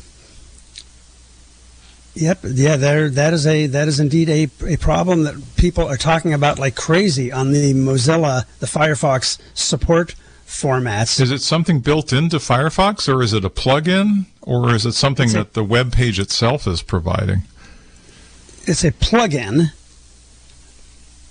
Yep. Yeah. There. That is a. That is indeed a, a problem that people are talking about like crazy on the Mozilla, the Firefox support formats. Is it something built into Firefox, or is it a plugin, or is it something It's a- that the web page itself is providing? it's a plugin,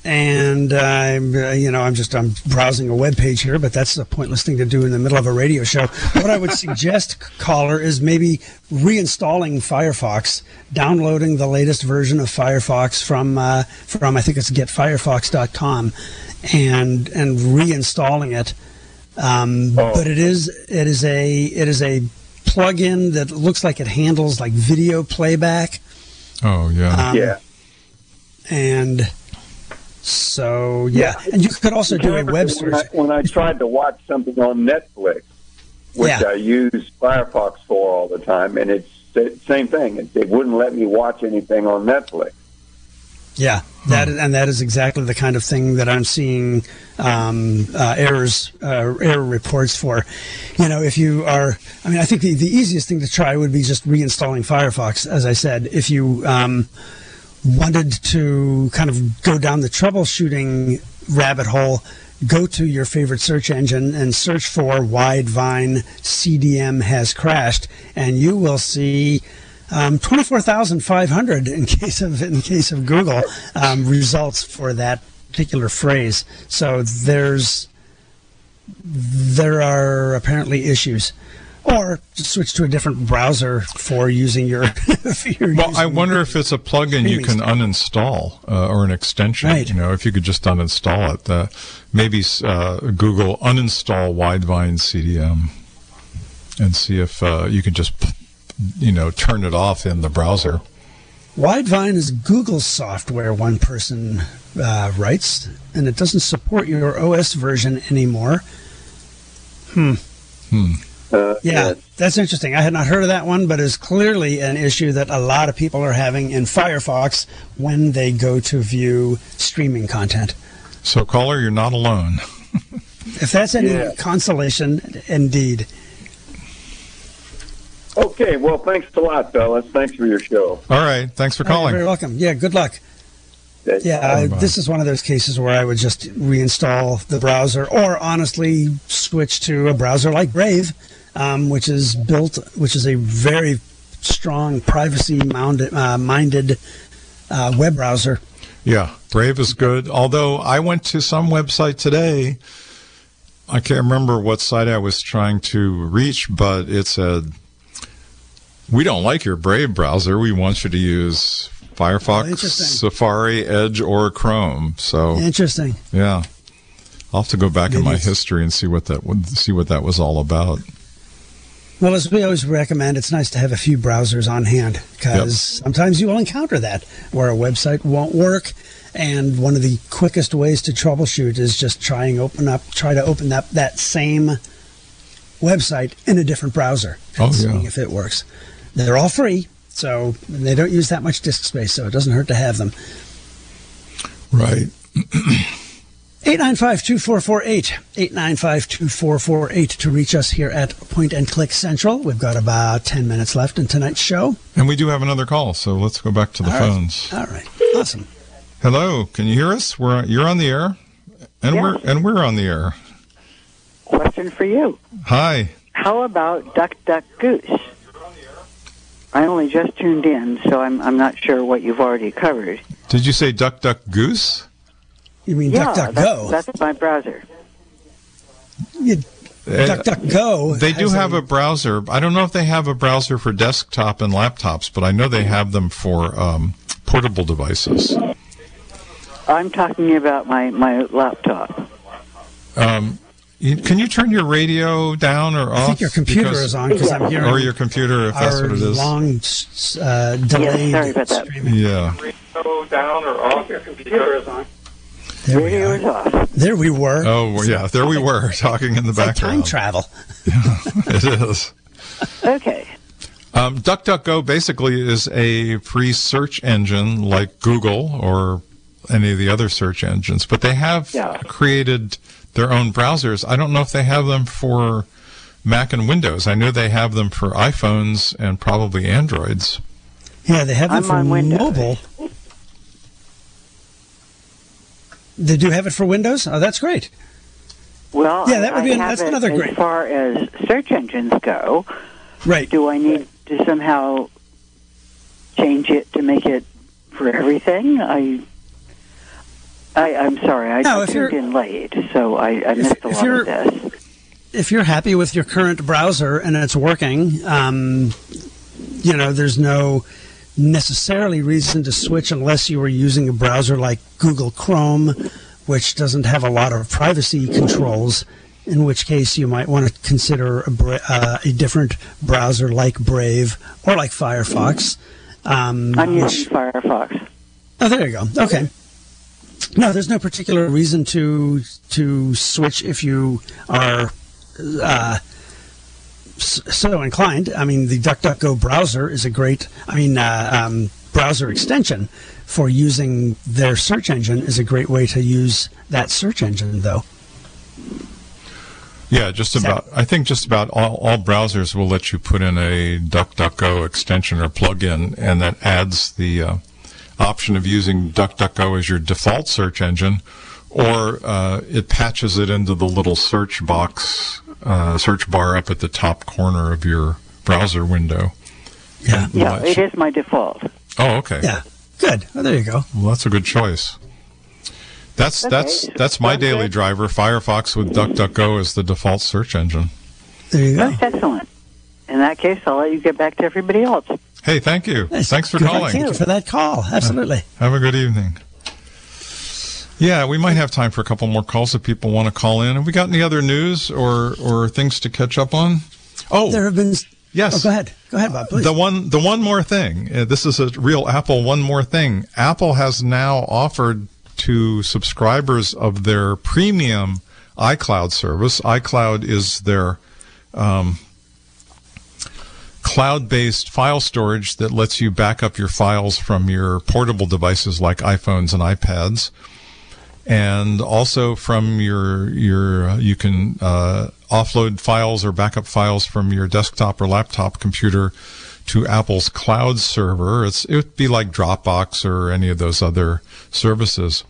and I'm uh, you know I'm just I'm browsing a web page here, but that's a pointless thing to do in the middle of a radio show. What I would (laughs) suggest, caller, is maybe reinstalling Firefox, downloading the latest version of Firefox from uh, from I think it's getfirefox.com, and and reinstalling it. Um, Oh. But it is it is a it is a plugin that looks like it handles like video playback. Oh yeah. Um, yeah. And so, yeah. And you could also do a web search. When I, when I tried to watch something on Netflix, which Yeah. I use Firefox for all the time, and it's the same thing. It, it wouldn't let me watch anything on Netflix. Yeah, that is, and that is exactly the kind of thing that I'm seeing um, uh, errors, uh, error reports for. You know, if you are, I mean, I think the, the easiest thing to try would be just reinstalling Firefox. As I said, if you um, wanted to kind of go down the troubleshooting rabbit hole, go to your favorite search engine and search for Widevine CDM has crashed, and you will see um, 24,500 in (laughs) case of in case of Google um, results for that particular phrase. So there's there are apparently issues. Or switch to a different browser for using your. for (laughs) your Well, I wonder if it's a plugin you can uninstall uh, or an extension. Right. You know, if you could just uninstall it. Uh, maybe uh, Google uninstall Widevine CDM and see if uh, you can just, you know, turn it off in the browser. Widevine is Google software, one person uh, writes, and it doesn't support your OS version anymore. Uh, Yeah, that's interesting. I had not heard of that one, but it's clearly an issue that a lot of people are having in Firefox when they go to view streaming content. So, caller, you're not alone. (laughs) If that's any Yeah. consolation, indeed. Okay, well, thanks a lot, fellas. Thanks for your show. All right. Thanks for calling. You're very welcome. Yeah, good luck. Yeah, I, this is one of those cases where I would just reinstall the browser, or honestly switch to a browser like Brave, um, which is built, which is a very strong privacy-minded uh, minded, uh, web browser. Yeah, Brave is good. Although I went to some website today, I can't remember what site I was trying to reach, but it said, "We don't like your Brave browser. We want you to use Firefox, Oh. Safari, Edge, or Chrome." So Interesting. yeah, I'll have to go back in my it's- history and see what that see what that was all about. Well, as we always recommend, it's nice to have a few browsers on hand because sometimes you will encounter that where a website won't work, and one of the quickest ways to troubleshoot is just trying open up, try to open up that same website in a different browser oh, and Oh, seeing yeah. if it works. They're all free, so they don't use that much disk space, so it doesn't hurt to have them. Right. (clears throat) 895-2448, 895-2448 to reach us here at Point and Click Central. We've got about 10 minutes left in tonight's show. And we do have another call, so let's go back to the All right. phones. All right. Awesome. Hello, can you hear us? We're you're on the air, and Yeah. we're and we're on the air. Question for you. Hi. How about Duck Duck Goose? I only just tuned in, so I'm I'm not sure what you've already covered. Did you say duck, duck, goose? You mean yeah, DuckDuckGo? that's, that's my browser. You- Uh, DuckDuckGo. They do have a browser. I don't know if they have a browser for desktop and laptops, but I know they have them for um, portable devices. I'm talking about my my laptop. Um, you, can you turn your radio down or off? I think your computer Because- is on because I'm hearing Or your computer, if that's our what it is. long uh, delayed sorry about that. streaming. Yeah. There we, are. off. there we were. Oh, well, yeah. There we were talking in the It's like time background. travel. it (laughs) is. Okay. Um, DuckDuckGo basically is a free search engine like Google or any of the other search engines, but they have Yeah. created their own browsers. I don't know if they have them for Mac and Windows. I know they have them for iPhones and probably Androids. Yeah, they have them I'm for on Windows. mobile. They you have it for Windows. Oh, that's great. Well, Yeah, that would I be an- that's another as great- far as search engines go. Right. Do I need to somehow change it to make it for everything. I, I I'm sorry, I, No, tuned in late, so I, I missed a lot of this. if you're happy with your current browser and it's working, um, you know, there's no necessarily reason to switch unless you were using a browser like Google Chrome, which doesn't have a lot of privacy controls. In which case, you might want to consider a, bra- uh, a different browser like Brave or like Firefox. Um, I'm which- Firefox. Oh, there you go. Okay. No, there's no particular reason to to switch if you are uh, so inclined. I mean, the DuckDuckGo browser is a great. I mean, uh, um, browser extension for using their search engine is a great way to use that search engine, though. Yeah, just about. I think just about all, all browsers will let you put in a DuckDuckGo extension or plugin, and that adds the uh, option of using DuckDuckGo as your default search engine, or uh, it patches it into the little search box, uh, search bar up at the top corner of your browser window. Yeah. Yeah, it is my default. Oh, okay. Yeah. Good. Oh, there you go. Well, that's a good choice. That's Okay. that's that's my Sounds daily good. driver. Firefox with DuckDuckGo as the default search engine. There you go. That's excellent. In that case, I'll let you get back to everybody else. Hey, thank you. Nice. Thanks for Good. calling. Thank you for that call. Absolutely. Have a good evening. Yeah, we might have time for a couple more calls if people want to call in. Have we got any other news or or things to catch up on? Oh, There have been. yes. Oh, go ahead. Go ahead, Bob. Please. The one, the one more thing. Uh, this is a real Apple. One more thing. Apple has now offered to subscribers of their premium iCloud service. iCloud is their um, cloud-based file storage that lets you back up your files from your portable devices like iPhones and iPads and also from your your you can uh, offload files or backup files from your desktop or laptop computer to Apple's cloud server. It's it would be like Dropbox or any of those other services.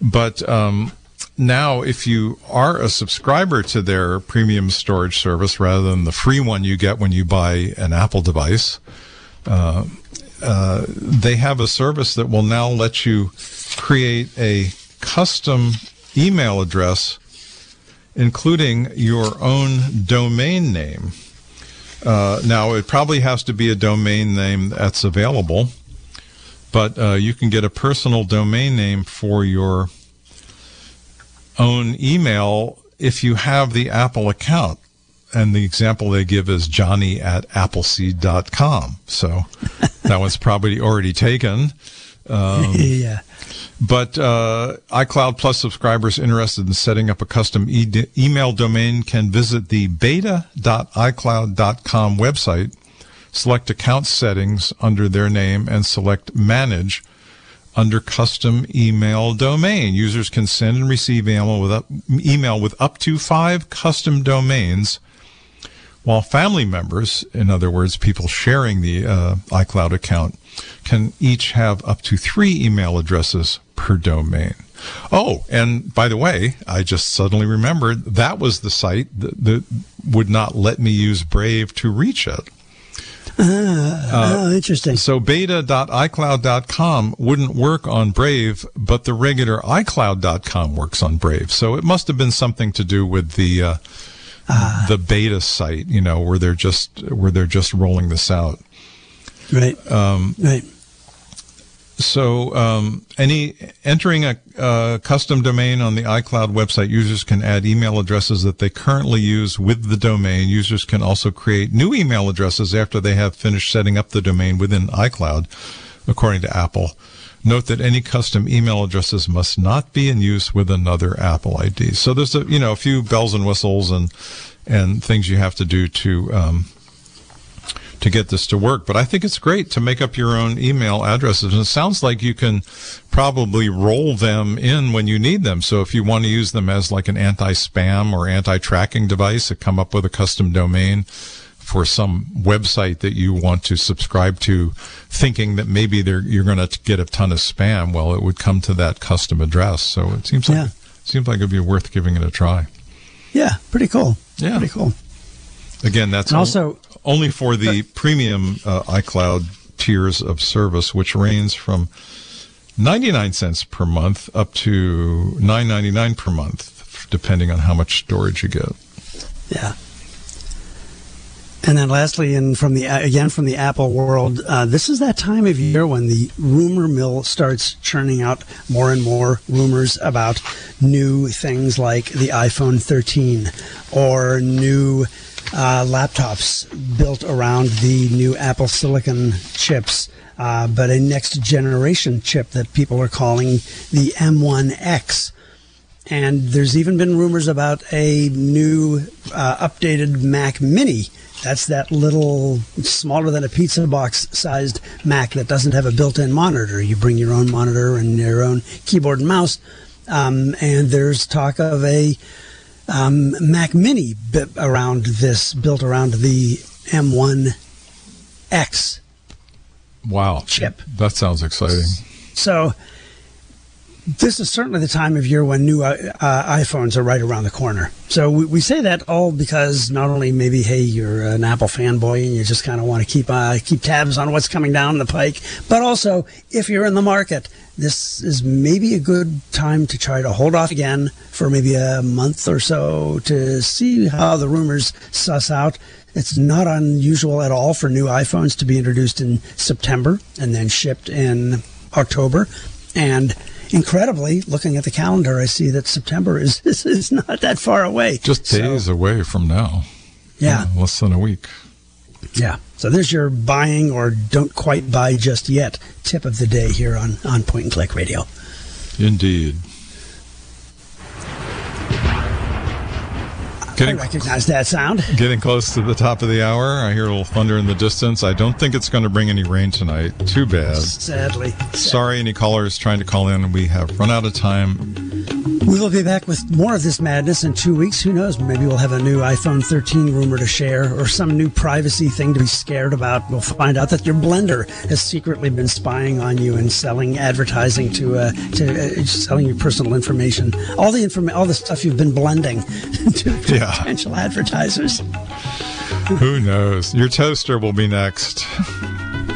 But um, now, if you are a subscriber to their premium storage service rather than the free one you get when you buy an Apple device, uh, uh, they have a service that will now let you create a custom email address, including your own domain name. Uh, now, it probably has to be a domain name that's available, but uh, you can get a personal domain name for your own email if you have the Apple account. And the example they give is johnny at appleseed.com. So that one's probably already taken. Um, (laughs) yeah. but uh, iCloud Plus subscribers interested in setting up a custom e- email domain can visit the beta.icloud.com website, select account settings under their name, and select manage under custom email domain. Users can send and receive email with up, email with up to five custom domains. While family members, in other words, people sharing the uh, iCloud account, can each have up to three email addresses per domain. Oh, and by the way, I just suddenly remembered that was the site that, that would not let me use Brave to reach it. oh, interesting. So beta.icloud.com wouldn't work on Brave, but the regular iCloud.com works on Brave. So it must have been something to do with the uh, the beta site, you know, where they're just where they're just rolling this out. Right. Um, right. So, um, any entering a uh, custom domain on the iCloud website, users can add email addresses that they currently use with the domain. Users can also create new email addresses after they have finished setting up the domain within iCloud, according to Apple. Note that any custom email addresses must not be in use with another Apple ID. So there's a you know a few bells and whistles and and things you have to do to um, to get this to work. But I think it's great to make up your own email addresses. And it sounds like you can probably roll them in when you need them. So if you want to use them as like an anti-spam or anti-tracking device, to come up with a custom domain for some website that you want to subscribe to, thinking that maybe they're, you're going to get a ton of spam. Well, it would come to that custom address. So it seems like Yeah. seems like it'd be worth giving it a try. Yeah. Pretty cool. Yeah. Pretty cool. Again, that's And al- also- only for the premium uh, iCloud tiers of service, which ranges from 99 cents per month up to 9.99 per month, depending on how much storage you get. Yeah. And then lastly, and from the again from the Apple world, uh, this is that time of year when the rumor mill starts churning out more and more rumors about new things like the iPhone 13 or new uh, laptops built around the new Apple Silicon chips. Uh, but a next generation chip that people are calling the M1X. And there's even been rumors about a new uh, updated Mac Mini. That's that little smaller than a pizza box sized Mac that doesn't have a built in monitor. You bring your own monitor and your own keyboard and mouse. Um, and there's talk of a um, Mac Mini around this, built around the M1X. Wow. Chip. That sounds exciting. So this is certainly the time of year when new uh, uh, iPhones are right around the corner. So we, we, say that all because not only maybe hey you're an Apple fanboy and you just kind of want to keep uh, keep tabs on what's coming down the pike, but also if you're in the market, this is maybe a good time to try to hold off again for maybe a month or so to see how the rumors suss out. It's not unusual at all for new iPhones to be introduced in September and then shipped in October, and incredibly, looking at the calendar, I see that September is (laughs) is, is not that far away. Just days so, away from now. Yeah, uh, less than a week. Yeah. So there's your buying or don't quite buy just yet tip of the day here on on Point and Click Radio. Indeed. Getting, I recognize that sound. Getting close to the top of the hour. I hear a little thunder in the distance. I don't think it's going to bring any rain tonight. Too bad. Sadly. Sorry, any callers trying to call in. We have run out of time. We will be back with more of this madness in two weeks. Who knows? Maybe we'll have a new iPhone 13 rumor to share or some new privacy thing to be scared about. We'll find out that your blender has secretly been spying on you and selling advertising to uh, to uh, selling your personal information. All the inform- all the stuff you've been blending (laughs) to, to yeah. (laughs) potential advertisers. Who knows? Your toaster will be next.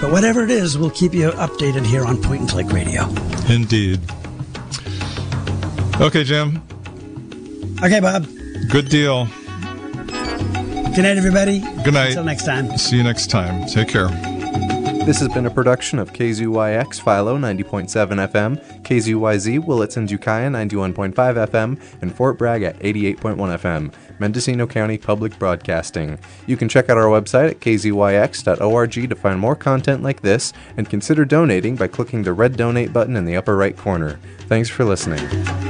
But whatever it is, we'll keep you updated here on Point and Click Radio. Indeed. Okay, Jim. Okay, Bob. Good deal. Good night, everybody. Good night. Until next time. See you next time. Take care. This has been a production of KZYX Philo 90.7 FM, KZYZ Willits and Ukiah 91.5 FM, and Fort Bragg at 88.1 FM. Mendocino County Public Broadcasting. You can check out our website at kzyx.org to find more content like this and consider donating by clicking the red donate button in the upper right corner. Thanks for listening.